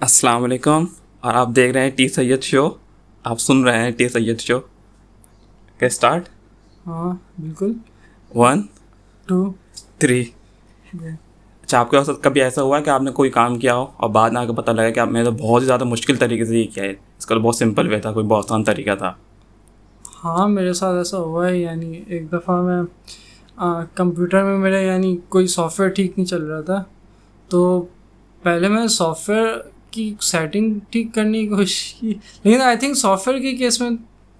السلام علیکم اور آپ دیکھ رہے ہیں ٹی سید شو۔ آپ سن رہے ہیں ٹی سید شو۔ کہ اسٹارٹ ہاں بالکل۔ ون ٹو تھری اچھا آپ کے ساتھ کبھی ایسا ہوا ہے کہ آپ نے کوئی کام کیا ہو اور بعد میں آ کے پتہ لگا کہ آپ میں تو بہت ہی زیادہ مشکل طریقے سے یہ کیا ہے؟ اس کا تو بہت سمپل وے تھا کوئی بہت آسان طریقہ تھا۔ ہاں میرے ساتھ ایسا ہوا ہے یعنی ایک دفعہ میں کمپیوٹر میں میرا یعنی کوئی سافٹ ویئر ٹھیک نہیں چل رہا تھا۔ تو پہلے میں سافٹ ویئر کی سیٹنگ ٹھیک کرنے کی کوشش کی۔ لیکن آئی تھنک سافٹ ویئر کے کیس میں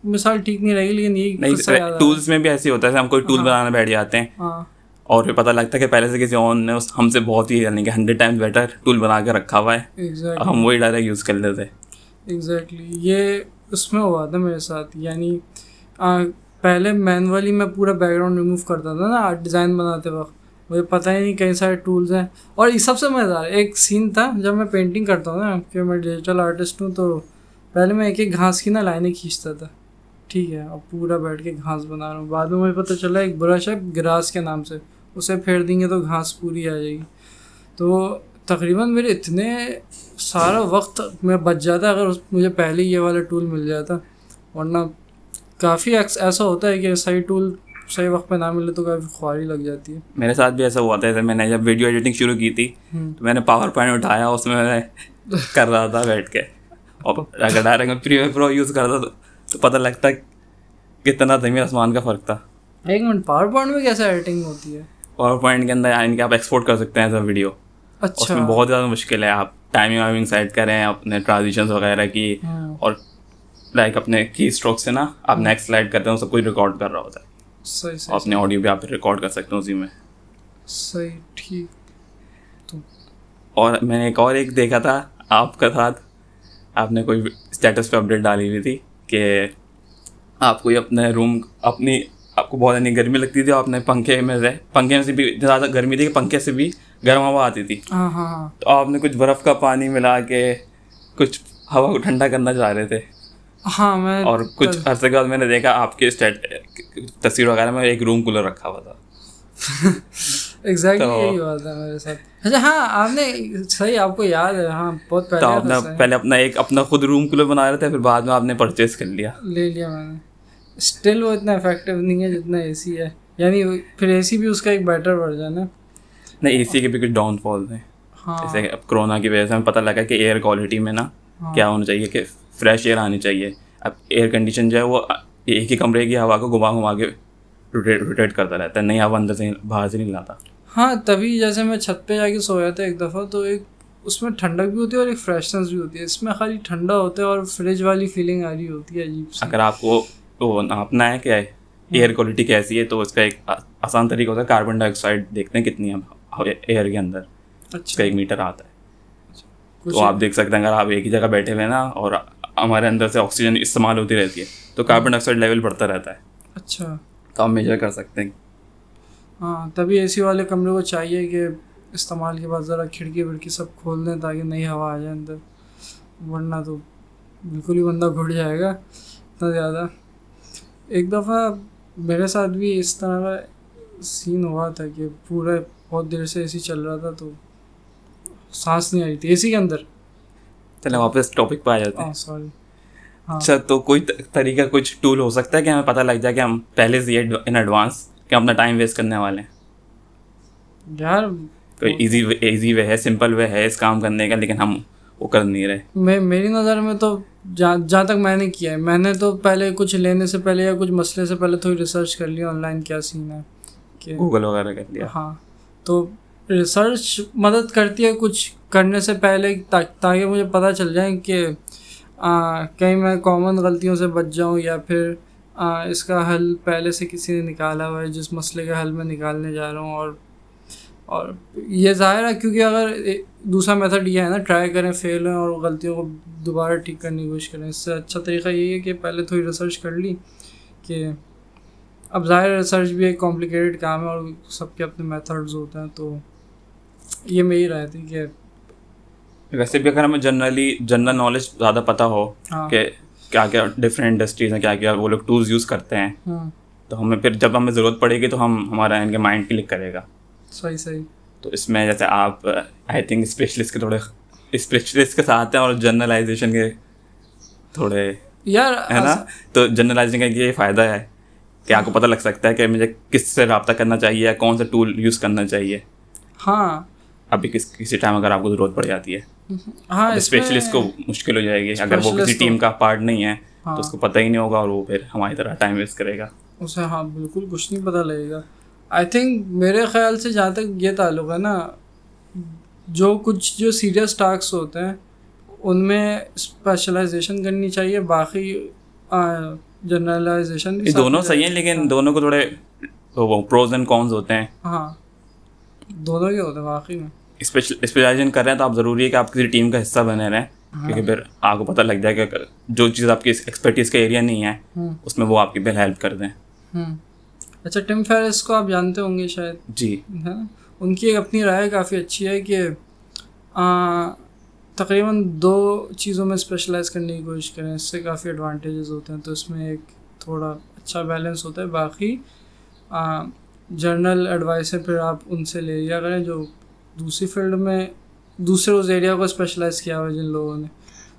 مثال ٹھیک نہیں رہے گی لیکن نہیں ٹولس میں بھی ایسے ہوتا ہے ہم کوئی ٹول بنانے بیٹھ جاتے ہیں ہاں۔ اور پھر پتہ لگتا ہے کہ پہلے سے کسی اور نے ہم سے بہت ہی یعنی کہ ہنڈریڈ ٹائمس بیٹر ٹول بنا کے رکھا ہوا ہے۔ ہم وہی ڈائریکٹ یوز کر لیتے ایگزیکٹلی یہ اس میں ہوا تھا میرے ساتھ۔ یعنی پہلے مینولی میں پورا بیک گراؤنڈ ریموو کرتا تھا نا ڈیزائن بناتے وقت۔ مجھے پتہ ہی نہیں کئی سارے ٹولس ہیں۔ اور یہ سب سے مزہ، ایک سین تھا جب میں پینٹنگ کرتا ہوں نا، کہ میں ڈیجیٹل آرٹسٹ ہوں تو پہلے میں ایک ایک گھاس کی نا لائنیں کھینچتا تھا۔ ٹھیک ہے اور پورا بیٹھ کے گھاس بنا رہا ہوں۔ بعد میں مجھے پتہ چلا ایک برش ہے گراس کے نام سے، اسے پھیر دیں گے تو گھاس پوری آ جائے گی۔ تو تقریباً میرے اتنے سارا وقت میں بچ جاتا اگر مجھے پہلے یہ والا ٹول مل جاتا۔ ورنہ کافی ایسا ہوتا ہے کہ صحیح ٹول صحیح وقت پہ نہ ملے تو کافی خواری لگ جاتی ہے۔ میرے ساتھ بھی ایسا ہوا تھا جیسے میں نے جب ویڈیو ایڈیٹنگ شروع کی تھی تو میں نے پاور پوائنٹ اٹھایا اس میں میں کر رہا تھا بیٹھ کے۔ اور اگر ڈائریکٹ میں پری پرو یوز کرتا تو پتہ لگتا کتنا زمین آسمان کا فرق تھا۔ ایک منٹ پاور پوائنٹ میں کیسے ایڈیٹنگ ہوتی ہے؟ پاور پوائنٹ کے اندر یعنی کہ آپ ایکسپورٹ کر سکتے ہیں ایسا ویڈیو اس اچھا میں بہت زیادہ مشکل ہے آپ ٹائمنگ وائمنگ سیٹ کریں اپنے ٹرانزیشنس وغیرہ کی۔ اور لائک اپنے کی اسٹروک سے نا آپ نیکسٹ سلائڈ کرتے ہیں سب کچھ ریکارڈ کر رہا ہوتا ہے۔ صحیح اپنے آڈیو بھی آپ ریکارڈ کر سکتے ہیں اسی میں۔ صحیح ٹھیک۔ اور میں نے ایک اور ایک دیکھا تھا آپ کا ساتھ آپ نے کوئی اسٹیٹس پہ اپڈیٹ ڈالی ہوئی تھی کہ آپ کوئی اپنے روم اپنی آپ کو بہت اتنی گرمی لگتی تھی اور اپنے پنکھے میں سے پنکھے میں سے بھی زیادہ گرمی تھی کہ پنکھے سے بھی گرم ہوا آتی تھی۔ ہاں ہاں ہاں۔ تو آپ نے کچھ برف کا پانی ملا کے کچھ ہوا کو ٹھنڈا کرنا چاہ رہے تھے۔ ہاں میں اور کچھ عرصے کے بعد میں نے دیکھا آپ کے اسٹیٹ تصویر وغیرہ میں ایک روم کولر رکھا ہوا تھا۔ ایگزیکٹلی یہی ہوا تھا میرے ساتھ۔ اچھا ہاں آپ نے صحیح آپ کو یاد ہے ہاں بہت تو پہلے آپ نے پہلے اپنا ایک اپنا خود روم کولر بنا رہے تھے پھر بعد میں آپ نے پرچیز کر لیا۔ لے لیا میں نے۔ اسٹل وہ اتنا افیکٹو نہیں ہے جتنا اے سی ہے۔ یعنی پھر اے سی بھی اس کا ایک بیٹر ورژن ہے۔ نہیں اے سی کے بھی کچھ ڈاؤن فال تھے ہاں۔ جیسے اب کرونا کی وجہ سے ہمیں پتہ لگا کہ ایئر کوالٹی میں نا کیا ہونا چاہیے کہ فریش ایئر آنی چاہیے۔ اب ایئر کنڈیشن جو ہے وہ ایک ہی کمرے کی ہوا کو گھما گھما کے روٹیٹ روٹیٹ کرتا رہتا ہے۔ نہیں ہوا اندر سے باہر سے نہیں لاتا۔ ہاں تبھی جیسے میں چھت پہ جا کے سویا تھا ایک دفعہ تو ایک اس میں ٹھنڈک بھی ہوتی ہے اور ایک فریشنس بھی ہوتی ہے۔ اس میں خالی ٹھنڈا ہوتا ہے اور فریج والی فیلنگ آ رہی ہوتی ہے عجیب سی۔ اگر آپ کو وہ ناپنا ہے کہ ایئر کوالٹی کیسی ہے؟ تو اس کا ایک آسان طریقہ ہوتا ہے۔ کاربن ڈائی آکسائڈ دیکھتے ہیں کتنی ہے ایئر کے اندر اس اچھا۔ کا ایک میٹر آتا ہے۔ تو آپ دیکھ سکتے ہیں اگر آپ ایک ہی جگہ بیٹھے ہوئے نا اور ہمارے اندر سے آکسیجن استعمال ہوتی رہتی ہے تو کاربن ڈائی آکسائڈ لیول بڑھتا رہتا ہے۔ اچھا۔ تو آپ میجر کر سکتے ہیں۔ ہاں تبھی اے سی والے کمرے کو چاہیے کہ استعمال کے بعد ذرا کھڑکی وڑکی سب کھول دیں تاکہ نئی ہوا آ جائے اندر۔ ورنہ تو بالکل ہی بندہ گھٹ جائے گا اتنا زیادہ۔ ایک دفعہ میرے ساتھ بھی اس طرح کا سین ہوا تھا کہ پورا بہت دیر سے اے سی چل رہا تھا تو سانس نہیں آ رہی تھی۔ اے سی کے اندر۔ چلیں واپس ٹاپک پہ آ جاتے ہیں۔ سوری ہاں۔ اچھا تو کوئی طریقہ کچھ ٹول ہو سکتا ہے کہ ہمیں پتہ لگ جائے کہ ہم پہلے سے ان ایڈوانس کہ ہم اپنا ٹائم ویسٹ کرنے والے ہیں؟ یار کوئی ایزی ایزی وے ہے سمپل وے ہے اس کام کرنے کا لیکن ہم وہ کر نہیں رہے۔ میں میری نظر میں تو جہاں تک میں نے کیا ہے میں نے تو پہلے کچھ لینے سے پہلے یا کچھ مسئلے سے پہلے تھوڑی ریسرچ کر لیا آن لائن کیا سین ہے کہ گوگل وغیرہ کر لیا۔ ہاں تو ریسرچ مدد کرتی ہے کچھ کرنے سے پہلے تاکہ مجھے پتہ چل جائے کہ کہیں میں کامن غلطیوں سے بچ جاؤں یا پھر اس کا حل پہلے سے کسی نے نکالا ہوا ہے، جس مسئلے کا حل میں نکالنے جا رہا ہوں اور اور یہ ظاہر ہے کیونکہ اگر دوسرا میتھڈ یہ ہے نا ٹرائی کریں فیل ہوں اور غلطیوں کو دوبارہ ٹھیک کرنے کی کوشش کریں۔ اس سے اچھا طریقہ یہی ہے کہ پہلے تھوڑی ریسرچ کر لی کہ اب ظاہر ریسرچ بھی ایک کمپلیکیٹڈ کام ہے اور سب کے اپنے میتھڈز ہوتے ہیں تو یہ میری رائے تھی کہ ویسے بھی اگر ہمیں جنرلی جنرل نالج زیادہ پتہ ہو ہاں. کہ کیا کیا ڈفرینٹ انڈسٹریز ہیں کیا کیا وہ لوگ ٹولز یوز کرتے ہیں ہاں. تو ہمیں پھر جب ہمیں ضرورت پڑے گی تو ہم ہمارا ان کے مائنڈ کلک کرے گا۔ صحیح صحیح. تو اس میں جیسے آپ آئی تھنک اسپیشلسٹ کے تھوڑے اسپیشلسٹ کے ساتھ ہیں اور جنرلائزیشن کے تھوڑے یار ہے نا؟ تو جنرلائزنگ کا یہ فائدہ ہے کہ آپ کو پتہ لگ سکتا ہے کہ مجھے کس سے رابطہ کرنا چاہیے کون سا ٹول یوز کرنا چاہیے۔ ہاں ابھی کس کسی ٹائم اگر آپ کو ضرورت پڑ جاتی ہے ہاں اسپیشلسٹ کو مشکل ہو جائے گی۔ اگر وہ کسی ٹیم کا پارٹ نہیں ہے ہاں۔ تو اس کو پتہ ہی نہیں ہوگا اور وہ پھر ہماری طرح ٹائم ویسٹ کرے گا۔ اسے ہاں بالکل کچھ نہیں پتہ لگے گا۔ آئی تھنک میرے خیال سے جہاں تک یہ تعلق ہے نا جو کچھ جو سیریس ٹاسک ہوتے ہیں ان میں اسپیشلائزیشن کرنی چاہیے باقی جنرلائزیشن دونوں صحیح ہیں لیکن دونوں کو تھوڑے پروز اینڈ کونز ہوتے ہیں۔ ہاں۔ دونوں کے ہوتے ہیں واقعی میں۔ اسپیشلائزیشن کر رہے ہیں تو آپ ضروری ہے کہ آپ کسی ٹیم کا حصہ بنے رہیں کیونکہ پھر آپ کو پتہ لگ جائے کہ جو چیز آپ کی ایکسپرٹیز کا ایریا نہیں ہے ہوں اس میں وہ آپ کی پہلے ہیلپ کر دیں۔ ہوں اچھا ٹم فیرس کو آپ جانتے ہوں گے شاید۔ جی۔ ان کی ایک اپنی رائے کافی اچھی ہے کہ تقریباً دو چیزوں میں اسپیشلائز کرنے کی کوشش کریں اس سے کافی ایڈوانٹیجز ہوتے ہیں تو اس میں ایک تھوڑا اچھا بیلنس ہوتا ہے۔ باقی جرنل ایڈوائس ہے پھر آپ ان سے لے لیا کریں جو دوسری فیلڈ میں دوسرے اس ایریا کو اسپیشلائز کیا ہوا ہے جن لوگوں نے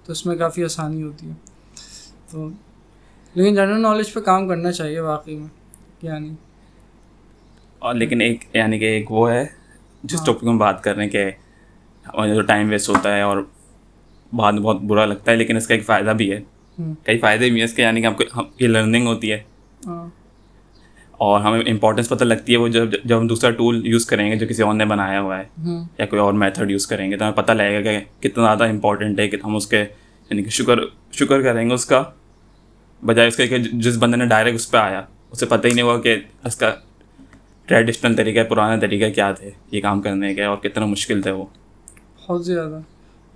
تو اس میں کافی آسانی ہوتی ہے۔ تو لیکن جنرل نالج پہ کام کرنا چاہیے واقعی میں یعنی۔ اور لیکن ایک یعنی کہ ایک وہ ہے جس ٹاپک میں بات کر رہے ہیں کہ جو ٹائم ویسٹ ہوتا ہے اور بعد میں بہت برا لگتا ہے لیکن اس کا ایک فائدہ بھی ہے۔ کئی فائدے بھی ہیں اس کے یعنی کہ ہم کو کی لرننگ ہوتی ہے۔ ہاں۔ اور ہمیں امپورٹنس پتہ لگتی ہے وہ جب جب ہم دوسرا ٹول یوز کریں گے جو کسی اور نے بنایا ہوا ہے یا کوئی اور میتھڈ یوز کریں گے تو ہمیں پتہ لگے گا کہ کتنا زیادہ امپورٹنٹ ہے کہ ہم اس کے یعنی کہ شکر شکر کریں گے اس کا بجائے اس کے کہ جس بندے نے ڈائریکٹ اس پہ آیا اسے پتہ ہی نہیں ہوا کہ اس کا ٹریڈیشنل طریقہ پرانے طریقے کیا تھے یہ کام کرنے کے اور کتنا مشکل تھے وہ۔ بہت زیادہ۔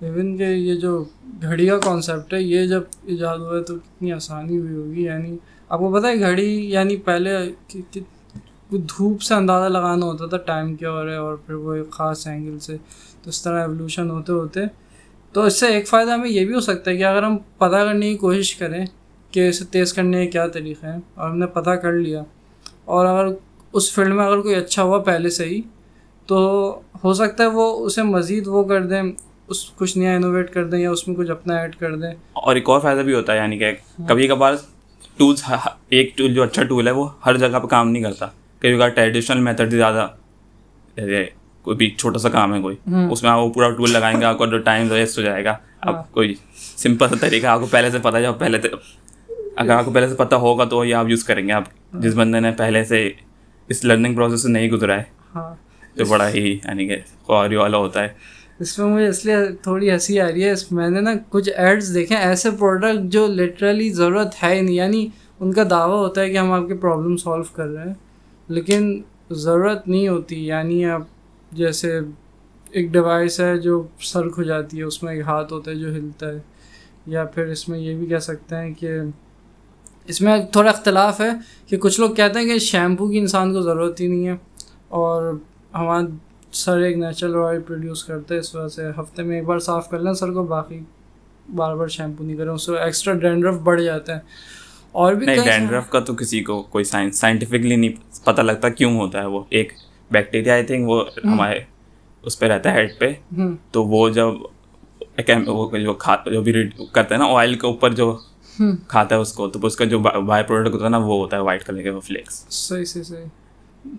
ایون کہ یہ جو گھڑی کا کانسیپٹ ہے یہ جب ایجاد ہوا ہے تو کتنی آسانی ہوئی ہوگی یعنی آپ کو پتہ ہے گھڑی یعنی پہلے دھوپ سے اندازہ لگانا ہوتا تھا ٹائم کیا ہو رہا ہے اور پھر وہ ایک خاص اینگل سے تو اس طرح ایولیوشن ہوتے ہوتے۔ تو اس سے ایک فائدہ ہمیں یہ بھی ہو سکتا ہے کہ اگر ہم پتہ کرنے کی کوشش کریں کہ اسے تیز کرنے کے کیا طریقے ہیں اور ہم نے پتہ کر لیا اور اگر اس فیلڈ میں اگر کوئی اچھا ہوا پہلے سے ہی تو ہو سکتا ہے وہ اسے مزید وہ کر دیں اس کچھ نیا انوویٹ کر دیں یا اس میں کچھ اپنا ایڈ کر دیں۔ اور ایک اور فائدہ بھی ہوتا ہے یعنی کہ کبھی کبھار ٹولس ایک ٹول جو اچھا ٹول ہے وہ ہر جگہ پہ کام نہیں کرتا۔ کبھی کبھار ٹریڈیشنل میتھڈ زیادہ کوئی بھی چھوٹا سا کام ہے کوئی اس میں آپ وہ پورا ٹول لگائیں گے آپ کا جو ٹائم ویسٹ ہو جائے گا۔ اب کوئی سمپل سا طریقہ آپ کو پہلے سے پتہ ہے جب پہلے اگر آپ کو پہلے سے پتہ ہوگا تو یہ آپ یوز کریں گے۔ آپ جس بندے نے پہلے سے اس لرننگ پروسیس سے نہیں گزرا ہے ہاں۔ جو بڑا ہی یعنی کہ خواری والا ہوتا ہے۔ اس میں مجھے اس لیے تھوڑی ہنسی آ رہی ہے۔ اس میں نے نا کچھ ایڈس دیکھے ہیں، ایسے پروڈکٹ جو لٹرلی ضرورت ہے ہی نہیں۔ یعنی ان کا دعویٰ ہوتا ہے کہ ہم آپ کے پرابلم سولو کر رہے ہیں، لیکن ضرورت نہیں ہوتی۔ یعنی آپ جیسے ایک ڈیوائس ہے جو سر کھو جاتی ہے، اس میں ایک ہاتھ ہوتا ہے جو ہلتا ہے۔ یا پھر اس میں یہ بھی کہہ سکتے ہیں کہ اس میں تھوڑا اختلاف ہے کہ کچھ لوگ کہتے ہیں کہ شیمپو کی انسان کو ضرورت ہی نہیں ہے۔ اور ہمارا سر ایک نیچرل آئل پروڈیوس کرتا ہے اس وجہ سے۔ ہفتے میں ایک بار صاف کر لیں سر کو باقی بار بار شیمپو نہیں کریں۔ اس سے ایکسٹرا ڈینڈرف بڑھ جاتا ہے اور بھی ڈینڈرف کا تو کسی کو کوئی سائنس سائنٹیفکلی نہیں پتہ لگتا کیوں ہوتا ہے وہ۔ ایک بیکٹیریا آئی تھنک وہ ہمارے اس پہ رہتا ہے ہیڈ پہ۔ تو وہ جب جو کھا جو بھی کرتا ہے نا آئل کے اوپر جو کھاتا ہے اس کو تو اس کا جو بائی پروڈکٹ ہوتا ہے نا وہ ہوتا ہے وائٹ کلر کے وہ فلیکس صحیح صحیح صحیح۔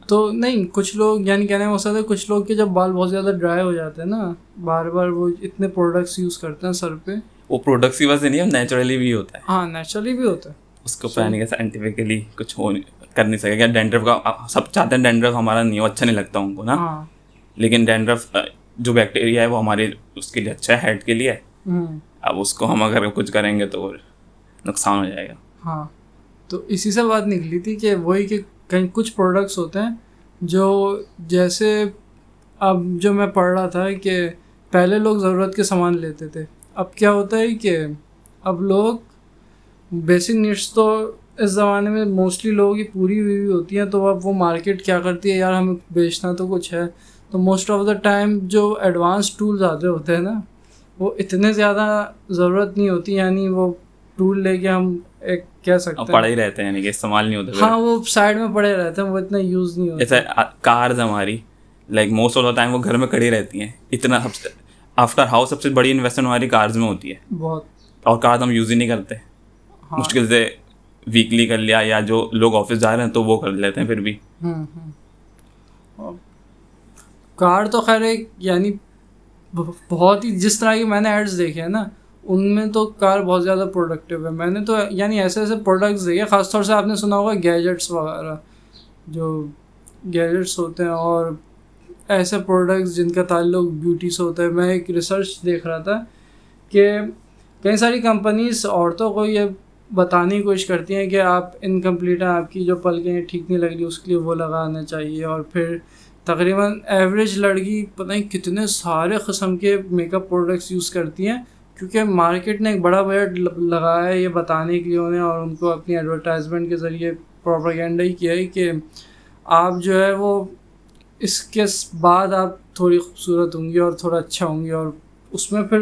تو نہیں کچھ لوگ یعنی کہنے ہو سکتا ہے کچھ لوگ کے جب بال بہت زیادہ ڈرائی ہو جاتے ہیں نا بار بار وہ اتنے پروڈکٹس یوز کرتے ہیں سر پہ۔ وہ پروڈکٹس کی وجہ سے نہیں نیچرلی بھی ہوتا ہے۔ ہاں نیچرلی بھی ہوتا ہے۔ اس کو پہنے کے سائنٹیفکلی کچھ ہو کر نہیں سکے۔ کیا ڈینڈرف کا سب چاہتے ہیں ڈینڈرف ہمارا نہیں ہو اچھا نہیں لگتا ان کو نا۔ ہاں۔ لیکن ڈینڈرف جو بیکٹیریا ہے وہ ہمارے اس کے لیے اچھا ہے ہیڈ کے لیے۔ اب اس کو ہم اگر کچھ کریں گے تو نقصان ہو جائے گا۔ ہاں۔ تو اسی سے بات نکلی تھی کہ وہی کہ کہیں کچھ پروڈکٹس ہوتے ہیں جو جیسے اب جو میں پڑھ رہا تھا کہ پہلے لوگ ضرورت کے سامان لیتے تھے، اب کیا ہوتا ہے کہ اب لوگ بیسک نیڈس تو اس زمانے میں موسٹلی لوگوں کی پوری ہوئی ہوئی ہوتی ہیں، تو اب وہ مارکیٹ کیا کرتی ہے؟ یار ہمیں بیچنا تو کچھ ہے۔ تو موسٹ آف دا ٹائم جو ایڈوانس ٹولز آتے ہوتے ہیں نا، وہ اتنے زیادہ ضرورت نہیں ہوتی یعنی وہ ٹول لے کے ہم ایک کہہ سکتے ہیں۔ پڑے ہی رہتے ہیں یعنی کہ استعمال نہیں ہوتے ہاں وہ سائڈ میں پڑے رہتے ہیں وہ اتنا یوز نہیں ہوتا۔ جیسے کارز ہماری like most of the time وہ گھر میں کڑی رہتی ہیں۔ اتنا سب سے آفٹر ہاؤس سب سے بڑی انویسٹمنٹ ہماری کارز میں ہوتی ہے۔ بہت۔ اور کارز ہم یوز ہی نہیں کرتے۔ ہاں۔ مشکل سے ویکلی کر لیا یا جو لوگ آفس جا رہے ہیں تو وہ کر لیتے ہیں پھر بھی۔ کار تو خیر ایک یعنی بہت ہی جس طرح کی میں نے ایڈس دیکھے ہیں نا ان میں تو کار بہت زیادہ پروڈکٹیو ہے۔ میں نے تو یعنی ایسے ایسے پروڈکٹس دیکھے، خاص طور سے آپ نے سنا ہوگا گیجٹس وغیرہ، جو گیجٹس ہوتے ہیں اور ایسے پروڈکٹس جن کا تعلق بیوٹی سے ہوتا ہے۔ میں ایک ریسرچ دیکھ رہا تھا کہ کئی ساری کمپنیز عورتوں کو یہ بتانے کی کوشش کرتی ہیں کہ آپ انکمپلیٹ ہیں، آپ کی جو پلکیں ٹھیک نہیں لگ رہی، اس کے لیے وہ لگانا چاہیے۔ اور پھر تقریباً ایوریج لڑکی، پتہ نہیں کتنے سارے قسم کے میک اپ پروڈکٹس یوز کرتی ہیں۔ کیونکہ مارکیٹ نے ایک بڑا بجٹ لگایا ہے یہ بتانے کے لیے انہیں اور ان کو اپنی ایڈورٹائزمنٹ کے ذریعے پروپیگنڈا ہی کیا ہے کہ آپ جو ہے وہ اس کے بعد آپ تھوڑی خوبصورت ہوں گی اور تھوڑا اچھا ہوں گی اور اس میں پھر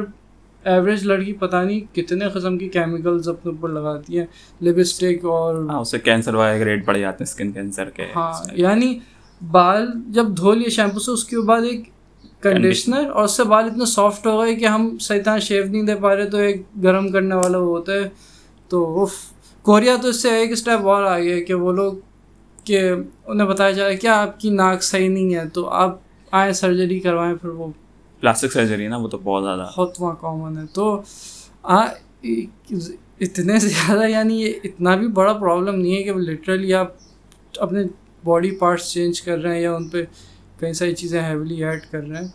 ایوریج لڑکی پتہ نہیں کتنے قسم کی کیمیکلز اپنے اوپر لگاتی ہیں لپسٹک اور ہاں اس سے کینسر وغیرہ ریٹ بڑھ جاتے ہیں اسکن کینسر کے ہاں یعنی بال جب دھو لیے شیمپو سے اس کے بعد ایک کنڈیشنر اور اس سے بال اتنے سافٹ ہو گئے کہ ہم صحیح طرح شیو نہیں دے پا رہے تو ایک گرم کرنے والا وہ ہوتا ہے۔ تو وہ کوریا تو اس سے ایک اسٹیپ اور آ گیا کہ وہ لوگ کہ انہیں بتایا جائے کہ آپ کی ناک صحیح نہیں ہے تو آپ آئیں سرجری کروائیں پھر وہ۔ پلاسٹک سرجری نا وہ تو بہت زیادہ۔ بہت وہاں کامن ہے۔ تو آ اتنے زیادہ یعنی یہ اتنا بھی بڑا پرابلم نہیں ہے کہ لٹرلی آپ اپنے باڈی پارٹس چینج کر رہے ہیں یا ان پہ کئی ساری چیزیں ہیولی ایڈ کر رہے ہیں۔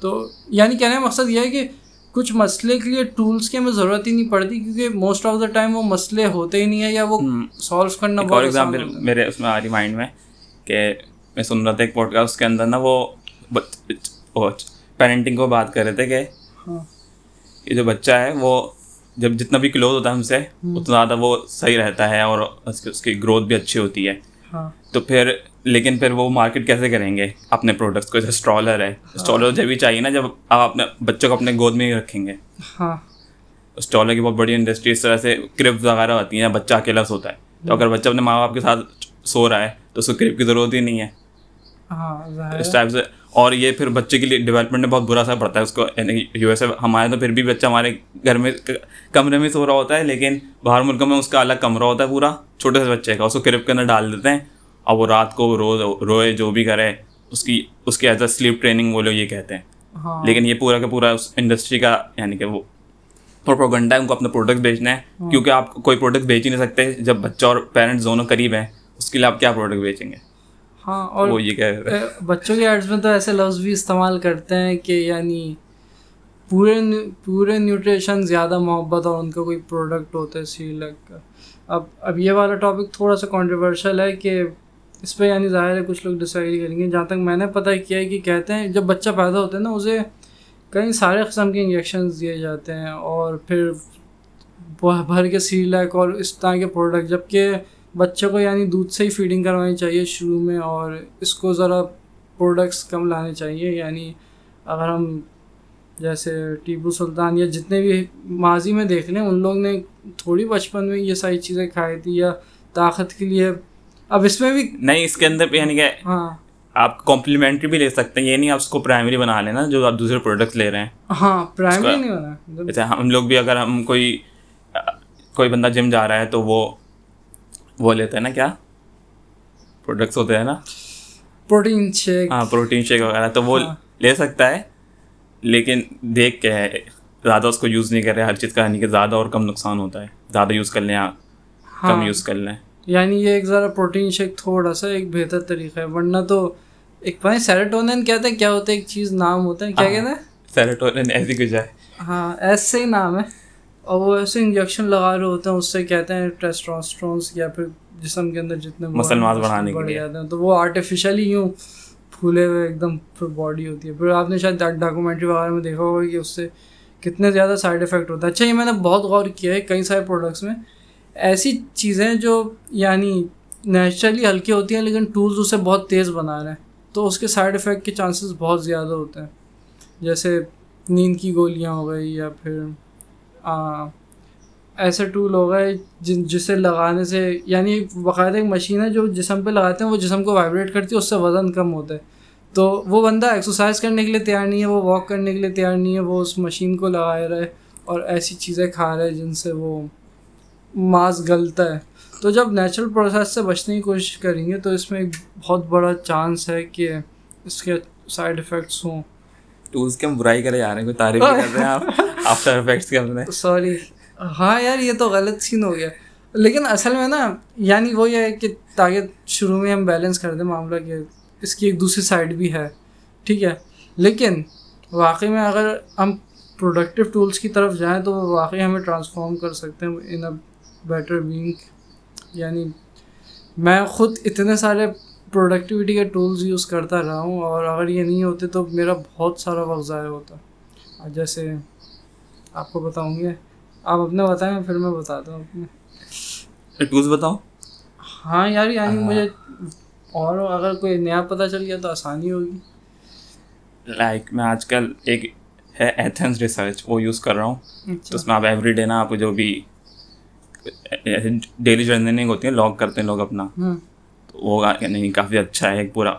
تو یعنی کہنے کا مقصد یہ ہے کہ کچھ مسئلے کے لیے ٹولس کی ہمیں ضرورت ہی نہیں پڑتی کیونکہ موسٹ آف دا ٹائم وہ مسئلے ہوتے ہی نہیں ہیں یا وہ سالو کرنا آسان ایگزامپل میرے اس میں آ رہی مائنڈ میں کہ میں سن رہا تھا ایک پوڈ کاسٹ اس کے اندر نا وہ پیرنٹنگ کو بات کر رہے تھے کہ ہاں۔ یہ جو بچہ ہے وہ جب جتنا بھی کلوز ہوتا ہے ہم سے اتنا زیادہ وہ صحیح رہتا ہے اور اس کی اس کی گروتھ بھی اچھی ہوتی ہے۔ ہاں۔ تو پھر لیکن پھر وہ مارکیٹ کیسے کریں گے؟ اپنے پروڈکٹس کو جیسے اسٹرالر ہے۔ اسٹرالر جب بھی چاہیے نا جب آپ اپنے بچوں کو اپنے گود میں ہی رکھیں گے۔ ہاں۔ اسٹالر کی بہت بڑی انڈسٹری اس طرح سے کرپ وغیرہ ہوتی ہیں بچہ اکیلا سوتا ہے۔ تو اگر بچہ اپنے ماں باپ کے ساتھ سو رہا ہے تو اس کو کرپ کی ضرورت ہی نہیں ہے۔ ہاں اس ٹائپ سے۔ اور یہ پھر بچے کے لیے ڈیولپمنٹ میں بہت برا اثر پڑتا ہے۔ اس کو یعنی یو ایس اے ہمارے تو پھر بھی بچہ ہمارے گھر میں کمرے میں سو رہا ہوتا ہے لیکن باہر ملکوں میں اس کا الگ کمرہ ہوتا ہے پورا چھوٹے سے بچے کا۔ اس کو کرپ کے اندر ڈال دیتے ہیں۔ اور وہ رات کو روز روئے جو بھی کرے اس کی اس کی ایز اے سلیپ ٹریننگ وہ لوگ یہ کہتے ہیں۔ ہاں۔ لیکن یہ پورا کا پورا اس انڈسٹری کا یعنی کہ وہ پروپوگنڈا ہے ان کو اپنا پروڈکٹ بیچنا ہے۔ کیونکہ آپ کوئی پروڈکٹ بیچ ہی نہیں سکتے جب بچہ اور پیرنٹس دونوں قریب ہیں اس کے لیے آپ کیا پروڈکٹ بیچیں گے؟ ہاں اور وہ یہ کہہ رہے اے، بچوں کے ایڈس میں تو ایسے لفظ بھی استعمال کرتے ہیں کہ یعنی پورے پورے نیوٹریشن زیادہ محبت اور ان کا کوئی پروڈکٹ ہوتا ہے سی لگ کا اب اب یہ والا ٹاپک تھوڑا سا کانٹروورشل ہے کہ اس پہ یعنی ظاہر ہے کچھ لوگ ڈسائڈ کریں گے۔ جہاں تک میں نے پتہ کیا ہے کہ کہتے ہیں، جب بچہ پیدا ہوتا ہے نا، اسے کئی سارے قسم کے انجیکشنز دیے جاتے ہیں اور پھر بھر کے سی لیک اور اس طرح کے پروڈکٹ جبکہ بچے کو یعنی دودھ سے ہی فیڈنگ کروانی چاہیے شروع میں اور اس کو ذرا پروڈکٹس کم لانے چاہیے۔ یعنی اگر ہم جیسے ٹیپو سلطان یا جتنے بھی ماضی میں دیکھ لیں، ان لوگ نے تھوڑی بچپن میں یہ ساری چیزیں کھائی تھی یا طاقت کے لیے اب اس میں بھی نہیں اس کے اندر بھی یعنی کہ ہاں۔ آپ کمپلیمنٹری بھی لے سکتے ہیں۔ یہ نہیں آپ اس کو پرائمری بنا لینا جو آپ دوسرے پروڈکٹس لے رہے ہیں۔ ہاں پرائمری نہیں ہونا۔ مطلب جیسے ہم لوگ بھی اگر ہم کوئی کوئی بندہ جم جا رہا ہے تو وہ وہ لیتے ہیں نا کیا؟ پروڈکٹس ہوتے ہیں نا۔ Protein shake. ہاں پروٹین شیک وغیرہ تو وہ ہاں۔ لے سکتا ہے۔ لیکن دیکھ کے ہے زیادہ اس کو یوز نہیں کر رہے ہر چیز کا یعنی کہ زیادہ اور کم نقصان ہوتا ہے۔ زیادہ یوز کر لیں یا کم ہاں یوز کر لیں۔ یعنی یہ ایک ذرا پروٹین شیک تھوڑا سا ایک بہتر طریقہ ہے ورنہ تو ایک پتہ سیروٹونین کہتے ہیں کیا ہوتا ہے ایک چیز نام ہوتا ہے کیا کہتے ہیں؟ سیروٹونن ایسی کچھ ہے۔ ہاں ایسے ہی نام ہے۔ اور وہ ایسے انجیکشن لگا رہے ہوتے ہیں اس سے کہتے ہیں ٹیسٹراسٹرونس یا پھر جسم کے اندر جتنے مسل ماس بڑھانے کے لیے۔ جاتے ہیں تو وہ آرٹیفیشلی یوں پھولے ہوئے ایک دم پھر باڈی ہوتی ہے۔ پھر آپ نے شاید ڈاکومنٹری وغیرہ میں دیکھا ہوگا کہ اس سے کتنے زیادہ سائڈ افیکٹ ہوتا ہے۔ اچھا یہ میں نے بہت غور کیا ہے کئی سارے پروڈکٹس میں ایسی چیزیں جو یعنی نیچرلی ہلکی ہوتی ہیں لیکن ٹولز اسے بہت تیز بنا رہے ہیں۔ تو اس کے سائڈ افیکٹ کے چانسز بہت زیادہ ہوتے ہیں۔ جیسے نیند کی گولیاں ہو گئی یا پھر آ، ایسے ٹول ہو گئے جن جسے لگانے سے یعنی باقاعدہ ایک مشین ہے جو جسم پہ لگاتے ہیں وہ جسم کو وائبریٹ کرتی ہے اس سے وزن کم ہوتا ہے۔ تو وہ بندہ ایکسرسائز کرنے کے لیے تیار نہیں ہے وہ واک کرنے کے لیے تیار نہیں ہے وہ اس مشین کو لگائے رہے اور ایسی چیزیں کھا رہے جن سے وہ ماس گلتا ہے۔ تو جب نیچرل پروسیس سے بچنے کی کوشش کریں گے تو اس میں ایک بہت بڑا چانس ہے کہ اس کے سائڈ افیکٹس ہوں۔ ٹولس کی ہم برائی کرے جا رہے ہیں کوئی تعریف کر رہے ہیں آپ آفٹر افیکٹس کے اپنے سوری ہاں یار یہ تو غلط سین ہو گیا۔ لیکن اصل میں نا یعنی وہ یہ ہے کہ تاکہ شروع میں ہم بیلنس کر دیں معاملہ کہ اس کی ایک دوسری سائڈ بھی ہے۔ ٹھیک ہے۔ لیکن واقعی میں اگر ہم پروڈکٹیو ٹولس کی طرف جائیں تو وہ واقعی ہمیں ٹرانسفارم کر سکتے ہیں۔ ان اے بیٹر بینگ یعنی میں خود اتنے سارے پروڈکٹیوٹی کے ٹولز یوز کرتا رہا ہوں اور اگر یہ نہیں ہوتے تو میرا بہت سارا وقت ضائع ہوتا۔ جیسے آپ کو بتاؤں گے آپ اپنے بتائیں پھر میں بتاتا ہوں۔ اپنے ٹولس بتاؤ ہاں یار یعنی مجھے اور اگر کوئی نیا پتہ چل گیا تو آسانی ہوگی۔ لائک میں آج کل ایک ہے ایتھنس ریسرچ وہ یوز کر رہا ہوں۔ تو اس میں آپ ایوری ڈے نا آپ جو بھی ڈیلی جرنلنگ ہوتی ہے لاگ کرتے ہیں لوگ اپنا۔ تو وہ نہیں کافی اچھا ہے ایک پورا۔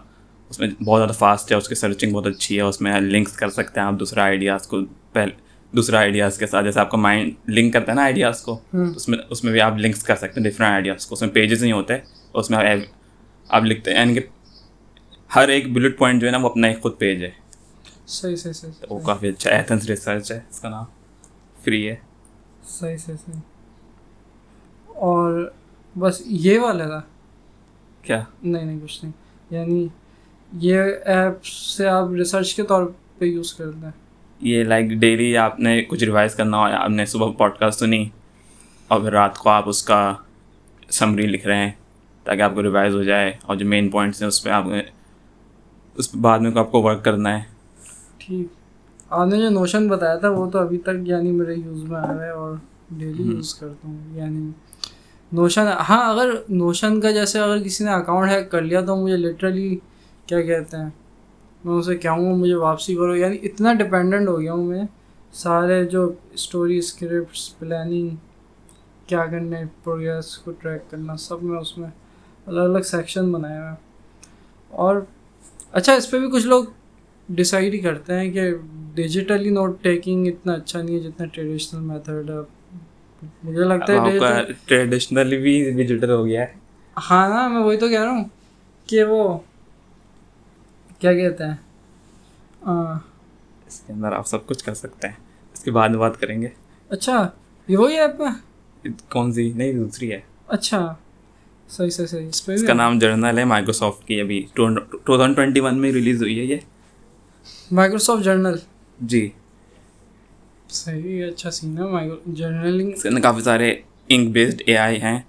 اس میں بہت زیادہ فاسٹ ہے اس کی سرچنگ بہت اچھی ہے اس میں لنکس کر سکتے ہیں آپ دوسرا آئیڈیاز کو۔ پہلے دوسرا آئیڈیاز کے ساتھ جیسے آپ کا مائنڈ لنک کرتا ہے نا آئیڈیاز کو اس میں اس میں بھی آپ لنکس کر سکتے ہیں ڈفرینٹ آئیڈیاز کو۔ اس میں پیجز نہیں ہوتے اس میں آپ لکھتے ہیں یعنی کہ ہر ایک بلٹ پوائنٹ جو ہے نا وہ اپنا ایک خود پیج ہے۔ صحیح صحیح صحیح۔ وہ کافی اچھا ایتھنس ریسرچ ہے اس کا نام۔ فری ہے۔ صحیح صحیح صحیح۔ اور بس یہ والا تھا۔ کیا؟ نہیں نہیں کچھ نہیں۔ یعنی یہ ایپ سے آپ ریسرچ کے طور پہ یوز کرتے ہیں۔ یہ لائک ڈیلی آپ نے کچھ ریوائز کرنا ہو آپ نے صبح پوڈ کاسٹ سنی اور پھر رات کو آپ اس کا سمری لکھ رہے ہیں تاکہ آپ کو ریوائز ہو جائے اور جو مین پوائنٹس ہیں اس پہ آپ اس پہ بعد میں آپ کو ورک کرنا ہے۔ ٹھیک۔ آپ نے جو نوشن بتایا تھا وہ تو ابھی تک یعنی میرے یوز میں آ رہا ہے اور ڈیلی یوز کرتا ہوں۔ یعنی نوشن ہاں اگر نوشن کا جیسے اگر کسی نے اکاؤنٹ ہیک کر لیا تو مجھے لٹرلی کیا کہتے ہیں؟ میں اسے کہوں گا مجھے واپسی کرو۔ یعنی اتنا ڈپینڈنٹ ہو گیا ہوں میں سارے جو اسٹوری اسکرپٹس پلاننگ کیا کرنا ہے پروگریس کو ٹریک کرنا، سب میں اس میں الگ الگ سیکشن بنایا ہوا ہے۔ اور اچھا اس پہ بھی کچھ لوگ ڈسائڈ ہی کرتے ہیں کہ ڈیجیٹلی نوٹ ٹیکنگ اتنا اچھا نہیں ہے جتنا ٹریڈیشنل میتھڈ ہے۔ مجھے لگتا ہے ٹریڈیشنلی بھی ڈیجیٹل ہو گیا ہے۔ ہاں نا میں وہی تو کہہ رہا ہوں کہ وہ کیا کہتے ہیں؟ اس کے اندر آپ سب کچھ کر سکتے ہیں۔ اس کے بعد بات کریں گے۔ اچھا یہ وہی ایپ ہے؟ کون سی؟ نہیں دوسری ہے۔ اچھا صحیح صحیح صحیح اس اس کا نام جرنل ہے مائکروسافٹ کی۔ ابھی ٹو تھاؤزینڈ ٹوینٹی ون میں ریلیز ہوئی ہے یہ۔ Microsoft journal. جی۔ صحیح اچھا سین ہے مائکرو جرنلنگ اس کے اندر کافی سارے انک بیسڈ اے آئی ہیں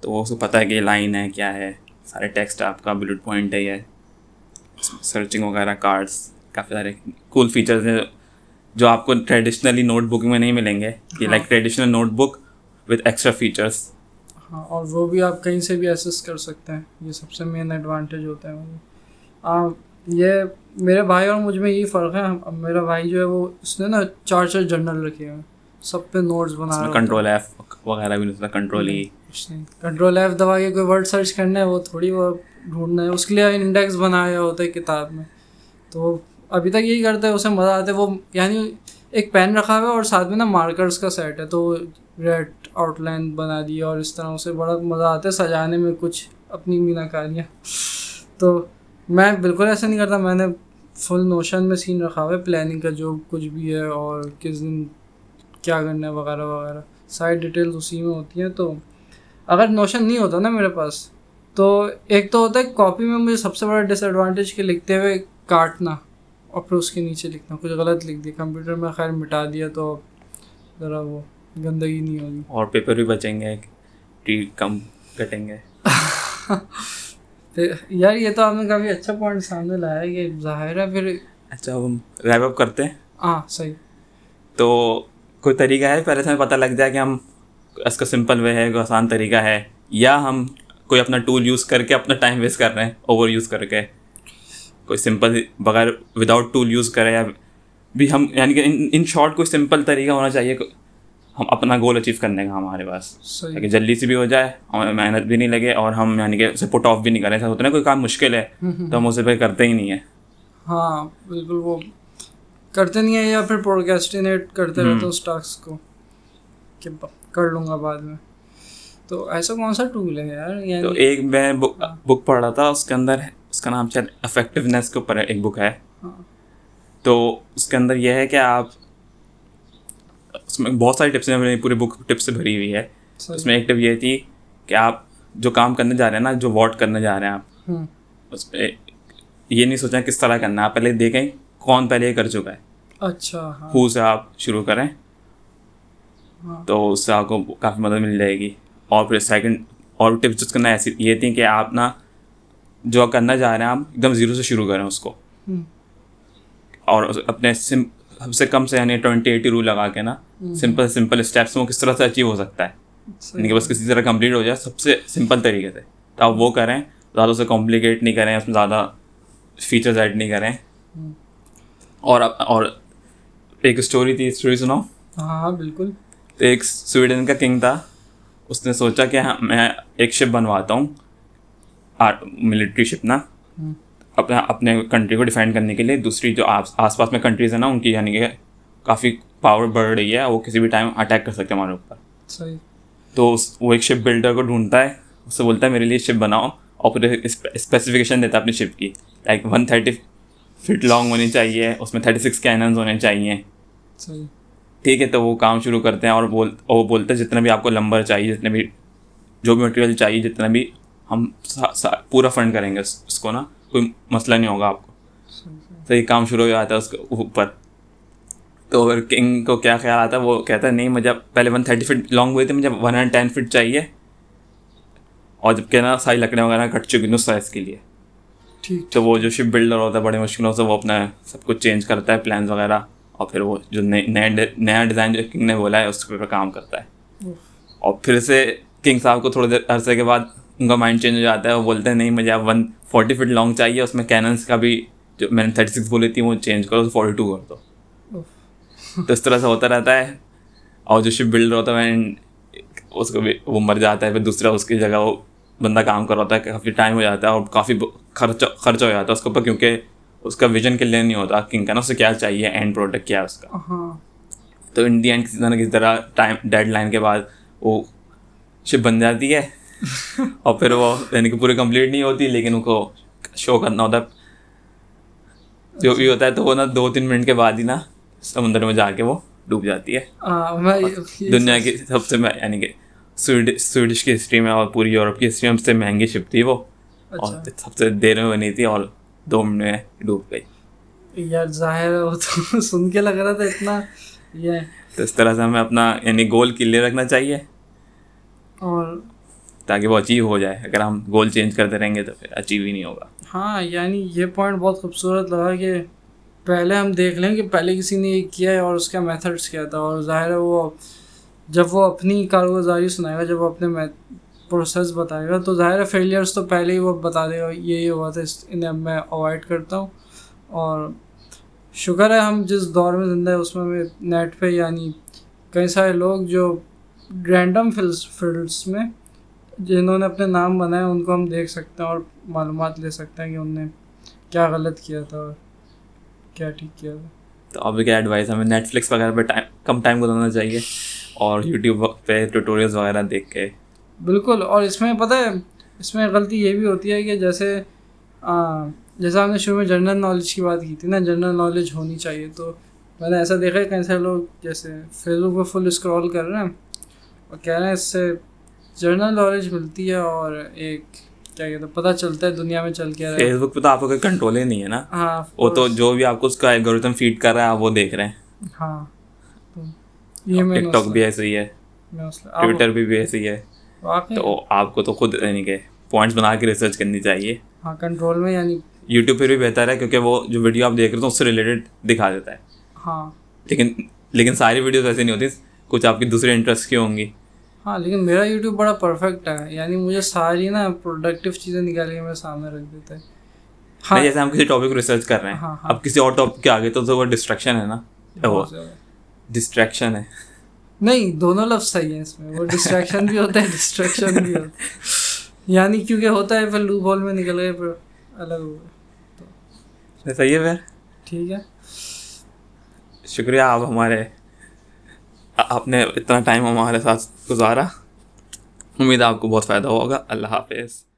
تو وہ اس کو پتہ ہے کہ یہ لائن ہے کیا ہے۔ سارے ٹیکسٹ آپ کا بلٹ پوائنٹ ہے یہ سرچنگ وغیرہ کارڈس کافی سارے کول فیچرز ہیں جو آپ کو ٹریڈیشنلی نوٹ بک میں نہیں ملیں گے۔ یہ like traditional notebook with extra features ہاں اور وہ بھی آپ کہیں سے بھی ایسیس کر سکتے ہیں۔ یہ سب سے مین ایڈوانٹیج ہوتا ہے۔ ہاں یہ میرے بھائی اور مجھ میں یہی فرق ہے۔ میرا بھائی جو ہے وہ اس نے نا چار چار جرنل رکھے ہوئے سب پہ نوٹس بنا رہا کنٹرول ایف وغیرہ بھی نہیں کنٹرول ای کنٹرول ایف دبا کے کوئی ورڈ سرچ کرنا ہے وہ تھوڑی وہ ڈھونڈنا ہے۔ اس کے لیے انڈیکس بنایا ہوتا ہے کتاب میں۔ تو ابھی تک یہی کرتا ہے اسے مزہ آتا ہے۔ وہ یعنی ایک پین رکھا ہوا ہے اور ساتھ میں نا مارکرس کا سیٹ ہے۔ تو ریڈ آؤٹ لائن بنا دی اور اس طرح اسے بڑا مزہ آتا ہے سجانے میں کچھ اپنی مینا کاریاں۔ تو میں بالکل ایسا نہیں کرتا میں نے فل نوشن میں سین رکھا ہوا ہے پلاننگ کا جو کچھ بھی ہے اور کس دن کیا کرنا ہے وغیرہ وغیرہ۔ ساری ڈیٹیلس اسی میں ہوتی ہیں تو اگر نوشن نہیں ہوتا نا میرے پاس تو ایک تو ہوتا ہے کاپی میں مجھے سب سے بڑا ڈس ایڈوانٹیج کہ لکھتے ہوئے کاٹنا اور پھر اس کے نیچے لکھنا۔ کچھ غلط لکھ دیا کمپیوٹر میں خیر مٹا دیا تو ذرا وہ گندگی نہیں ہوگی۔ اور پیپر بھی بچیں گے ٹی کم کٹیں گے۔ یار یہ تو آپ نے کافی اچھا پوائنٹ سامنے لایا ہے کہ ظاہر ہے پھر اچھا ہم ریپ اپ کرتے ہیں؟ ہاں صحیح۔ تو کوئی طریقہ ہے پہلے سے ہمیں پتہ لگ جائے کہ ہم اس کا سمپل وے ہے کوئی آسان طریقہ ہے یا ہم کوئی اپنا ٹول یوز کر کے اپنا ٹائم ویسٹ کر رہے ہیں اوور یوز کر کے۔ کوئی سمپل بغیر وداؤٹ ٹول یوز کرے یا بھی ہم یعنی کہ ان شارٹ کوئی سمپل طریقہ ہونا چاہیے ہم اپنا گول اچیو کرنے کا ہمارے پاس۔ تاکہ جلدی سے بھی ہو جائے ہمیں محنت بھی نہیں لگے اور ہم یعنی کہ اسے پٹ آف بھی نہیں کریں۔ ایسا ہوتا ہے نا کوئی کام مشکل ہے تو ہم اسے پہ کرتے ہی نہیں ہیں۔ ہاں بالکل وہ کرتے نہیں ہیں یا پھر پروکیسٹینیٹ کرتے رہتے ہیں اس ٹاسک کو کہ کر لوں گا بعد میں۔ تو ایسا کون سا ٹول ہے یار؟ تو یعنی ایک میں بک پڑھ رہا تھا اس کے اندر اس کا نام شاید افیکٹونیس کے اوپر ایک بک ہے۔ ہاں۔ تو اس کے اندر یہ ہے کہ آپ اس میں بہت ساری ٹپس ہیں پوری بک ٹپ سے بھری ہوئی ہے۔ اس میں ایک ٹپ یہ تھی کہ آپ جو کام کرنے جا رہے ہیں نا جو واٹ کرنے جا رہے ہیں آپ اس پہ یہ نہیں سوچیں کس طرح کرنا ہے۔ آپ پہلے دیکھیں کون پہلے یہ کر چکا ہے۔ اچھا ہاں۔ ہو سے آپ شروع کریں۔ ہاں۔ تو اس سے آپ کو کافی مدد مل جائے گی۔ اور پھر سیکنڈ اور ٹپس جس کرنا ایسی یہ تھی کہ آپ نا جو کرنا چاہ رہے ہیں آپ ایک دم زیرو سے شروع کریں اس کو۔ اور اپنے سم سب سے کم سے یعنی ٹوئنٹی ایٹی رول لگا کے نا سمپل سمپل اسٹیپس وہ کس طرح سے اچیو ہو سکتا ہے۔ یعنی کہ بس کسی طرح کمپلیٹ ہو جائے سب سے سمپل طریقے سے۔ تو آپ وہ کریں زیادہ سے کمپلیکیٹ نہیں کریں اس میں زیادہ فیچرز ایڈ نہیں کریں۔ اور اور ایک اسٹوری تھی اسٹوری سناؤ۔ ہاں ہاں بالکل۔ تو ایک سویڈن کا کنگ تھا۔ اس نے سوچا کہ ہاں میں ایک شپ بنواتا ہوں۔ ملٹری شپ نا۔ اپنا اپنے کنٹری کو ڈیفینڈ کرنے کے لیے دوسری جو آس پاس میں کنٹریز ہیں نا ان کی یعنی کہ کافی پاور بڑھ رہی ہے وہ کسی بھی ٹائم اٹیک کر سکتے ہیں ہمارے اوپر۔ صحیح۔ تو اس وہ ایک شپ بلڈر کو ڈھونڈتا ہے اس سے بولتا ہے میرے لیے شپ بناؤ۔ اور پھر اسپیسیفکیشن دیتا ہے اپنی شپ کی۔ Like one thirty feet long ہونی چاہیے اس میں تھرٹی سکس کیننز ہونے چاہیے۔ ٹھیک ہے تو وہ کام شروع کرتے ہیں اور بول وہ بولتے ہیں جتنا بھی آپ کو لمبر چاہیے جتنے بھی جو بھی مٹیریل چاہیے جتنا بھی ہم پورا فنڈ کریں گے اس اس کو نا۔ کوئی مسئلہ نہیں ہوگا آپ کو۔ صحیح کام شروع ہو جاتا ہے اس کے اوپر۔ تو اگر کنگ کو کیا خیال آتا ہے وہ کہتا ہے نہیں مجھے پہلے ون تھرٹی فٹ لانگ ہوئے تھے مجھے ون ہنڈریڈ ٹین فٹ چاہیے۔ اور جبکہ نا ساری لکڑیاں وغیرہ کٹ چکی اس سائز کے لیے۔ ٹھیک تو وہ جو شپ بلڈر ہوتا ہے بڑی مشکلوں سے وہ اپنا سب کچھ چینج کرتا ہے پلانس وغیرہ۔ اور پھر وہ جو نئے نئے نیا ڈیزائن جو کنگ نے بولا ہے اس پہ کام کرتا ہے۔ اور پھر سے کنگ صاحب کو تھوڑی دیر عرصے کے بعد ان کا مائنڈ چینج ہو جاتا ہے وہ بولتے ہیں نہیں مجھے اب ون فورٹی فٹ لانگ چاہیے اس میں کیننس کا بھی جو میں نے تھرٹی سکس بولی تھی وہ چینج کرو فورٹی ٹو کر دو۔ تو اس طرح سے ہوتا رہتا ہے۔ اور جو شپ بلڈر ہوتا ہے اس کو بھی وہ مر جاتا ہے پھر دوسرا اس کی جگہ وہ بندہ کام کر ہوتا ہے کافی ٹائم ہو جاتا ہے اور کافی خرچ خرچ ہو جاتا ہے اس کے اوپر کیونکہ اس کا ویژن کلیئر نہیں ہوتا کنگ کا نا اسے کیا چاہیے اینڈ پروڈکٹ کیا ہے اس کا۔ ہاں۔ تو انڈیا کسی طرح کسی طرح ٹائم ڈیڈ لائن کے بعد وہ شپ بن جاتی ہے۔ اور پھر وہ یعنی کہ پوری کمپلیٹ نہیں ہوتی لیکن ان کو شو کرنا ہوتا ہے۔ جو بھی ہوتا ہے تو وہ نا دو تین منٹ کے بعد ہی نا سمندر میں جا کے وہ ڈوب جاتی ہے۔ دنیا کی سب سے یعنی کہ سویڈ- سویڈش کی ہسٹری میں اور پوری یورپ کی ہسٹری میں سب سے مہنگی شپ تھی وہ۔ اور اچھا۔ سب سے دیر میں بنی تھی اور دو منٹ میں ڈوب گئی۔ یار ظاہر ہے وہ تو سن کے لگ رہا تھا اتنا۔ یہ تو اس طرح سے ہمیں اپنا یعنی گول کلیئر رکھنا چاہیے۔ اور تاکہ وہ اچیو ہو جائے۔ اگر ہم گول چینج کرتے رہیں گے تو پھر اچیو ہی نہیں ہوگا۔ ہاں یعنی یہ پوائنٹ بہت خوبصورت لگا کہ پہلے ہم دیکھ لیں کہ پہلے کسی نے یہ کیا ہے اور اس کا میتھڈس کیا تھا۔ اور ظاہر ہے وہ جب وہ اپنی کارگزاری سنائے گا، جب وہ اپنے پروسیس بتائے گا، تو ظاہر ہے فیلئرس تو پہلے ہی وہ بتا دے گا۔ یہ ہوا تھا، اس انہیں اب میں اوائڈ کرتا ہوں۔ اور شکر ہے ہم جس دور میں زندہ ہے اس میں ہمیں نیٹ پہ یعنی کئی سارے لوگ جو رینڈم فیلڈس میں جنہوں نے اپنے نام بنائے ان کو ہم دیکھ سکتے ہیں اور معلومات لے سکتے ہیں کہ انہوں نے کیا غلط کیا تھا اور کیا ٹھیک کیا تھا۔ تو اب کیا ایڈوائس ہمیں نیٹ فلکس وغیرہ پہ ٹائم کم ٹائم گزارنا چاہیے اور یوٹیوب پہ ٹیوٹوریلز وغیرہ دیکھ کے۔ بالکل اور اس میں پتہ ہے اس میں غلطی یہ بھی ہوتی ہے کہ جیسے آ، جیسے ہم نے شروع میں جنرل نالج کی بات کی تھی نا جنرل نالج ہونی چاہیے۔ تو میں نے ایسا دیکھا ہے کئی سارے لوگ جیسے فیس بک پہ فل اسکرول کر رہے ہیں اور کہہ رہے ہیں اس سے جنرل نالج ملتی ہے اور ایک کیا کہتے ہیں پتہ چلتا ہے دنیا میں چل کے رہا ہے۔ فیس بک پہ تو آپ کو کوئی کنٹرول ہی نہیں ہے نا۔ ہاں وہ تو جو بھی آپ کو اس کا الگوریتم فیڈ کر رہا ہے آپ وہ دیکھ رہے ہیں۔ ہاں یہ میں ٹک ٹاک بھی ایسے ہی ہے۔ ٹویٹر بھی بھی ایسے ہی ہے تو آپ کو تو خود یعنی کہ پوائنٹس بنا کے ریسرچ کرنی چاہیے۔ ہاں کنٹرول میں یعنی یوٹیوب پہ بھی بہتر ہے کیونکہ وہ جو ویڈیو آپ دیکھ رہے ہو اس سے ریلیٹڈ دکھا دیتا ہے۔ ہاں۔ لیکن لیکن ساری ویڈیوز ایسی نہیں ہوتی کچھ آپ کی دوسرے انٹرسٹ کی ہوں گی۔ ہاں لیکن میرا یوٹیوب بڑا پرفیکٹ ہے۔ یعنی مجھے ساری نا پروڈکٹیو چیزیں نکال کے میرے سامنے رکھ دیتا ہے۔ ہاں۔ جیسے ہم کسی ٹاپک کو ریسرچ کر رہے ہیں۔ ہاں، ہاں۔ اب کسی اور ٹاپک کے آگے تو وہ ڈسٹریکشن ہے نا۔ وہ۔ ڈسٹریکشن ہے۔ نہیں دونوں لفظ صحیح ہیں اس میں۔ وہ ڈسٹریکشن بھی ہوتا ہے ڈسٹریکشن بھی ہوتا ہے۔ یعنی کیونکہ ہوتا ہے پھر لوپ ہول میں نکل گئے پھر الگ ہو گئے۔ تو صحیح ہے پھر۔ ٹھیک ہے۔ شکریہ آپ ہمارے آپ نے اتنا ٹائم ہمارے ساتھ گزارا۔ امید ہے آپ کو بہت فائدہ ہوگا۔ اللہ حافظ۔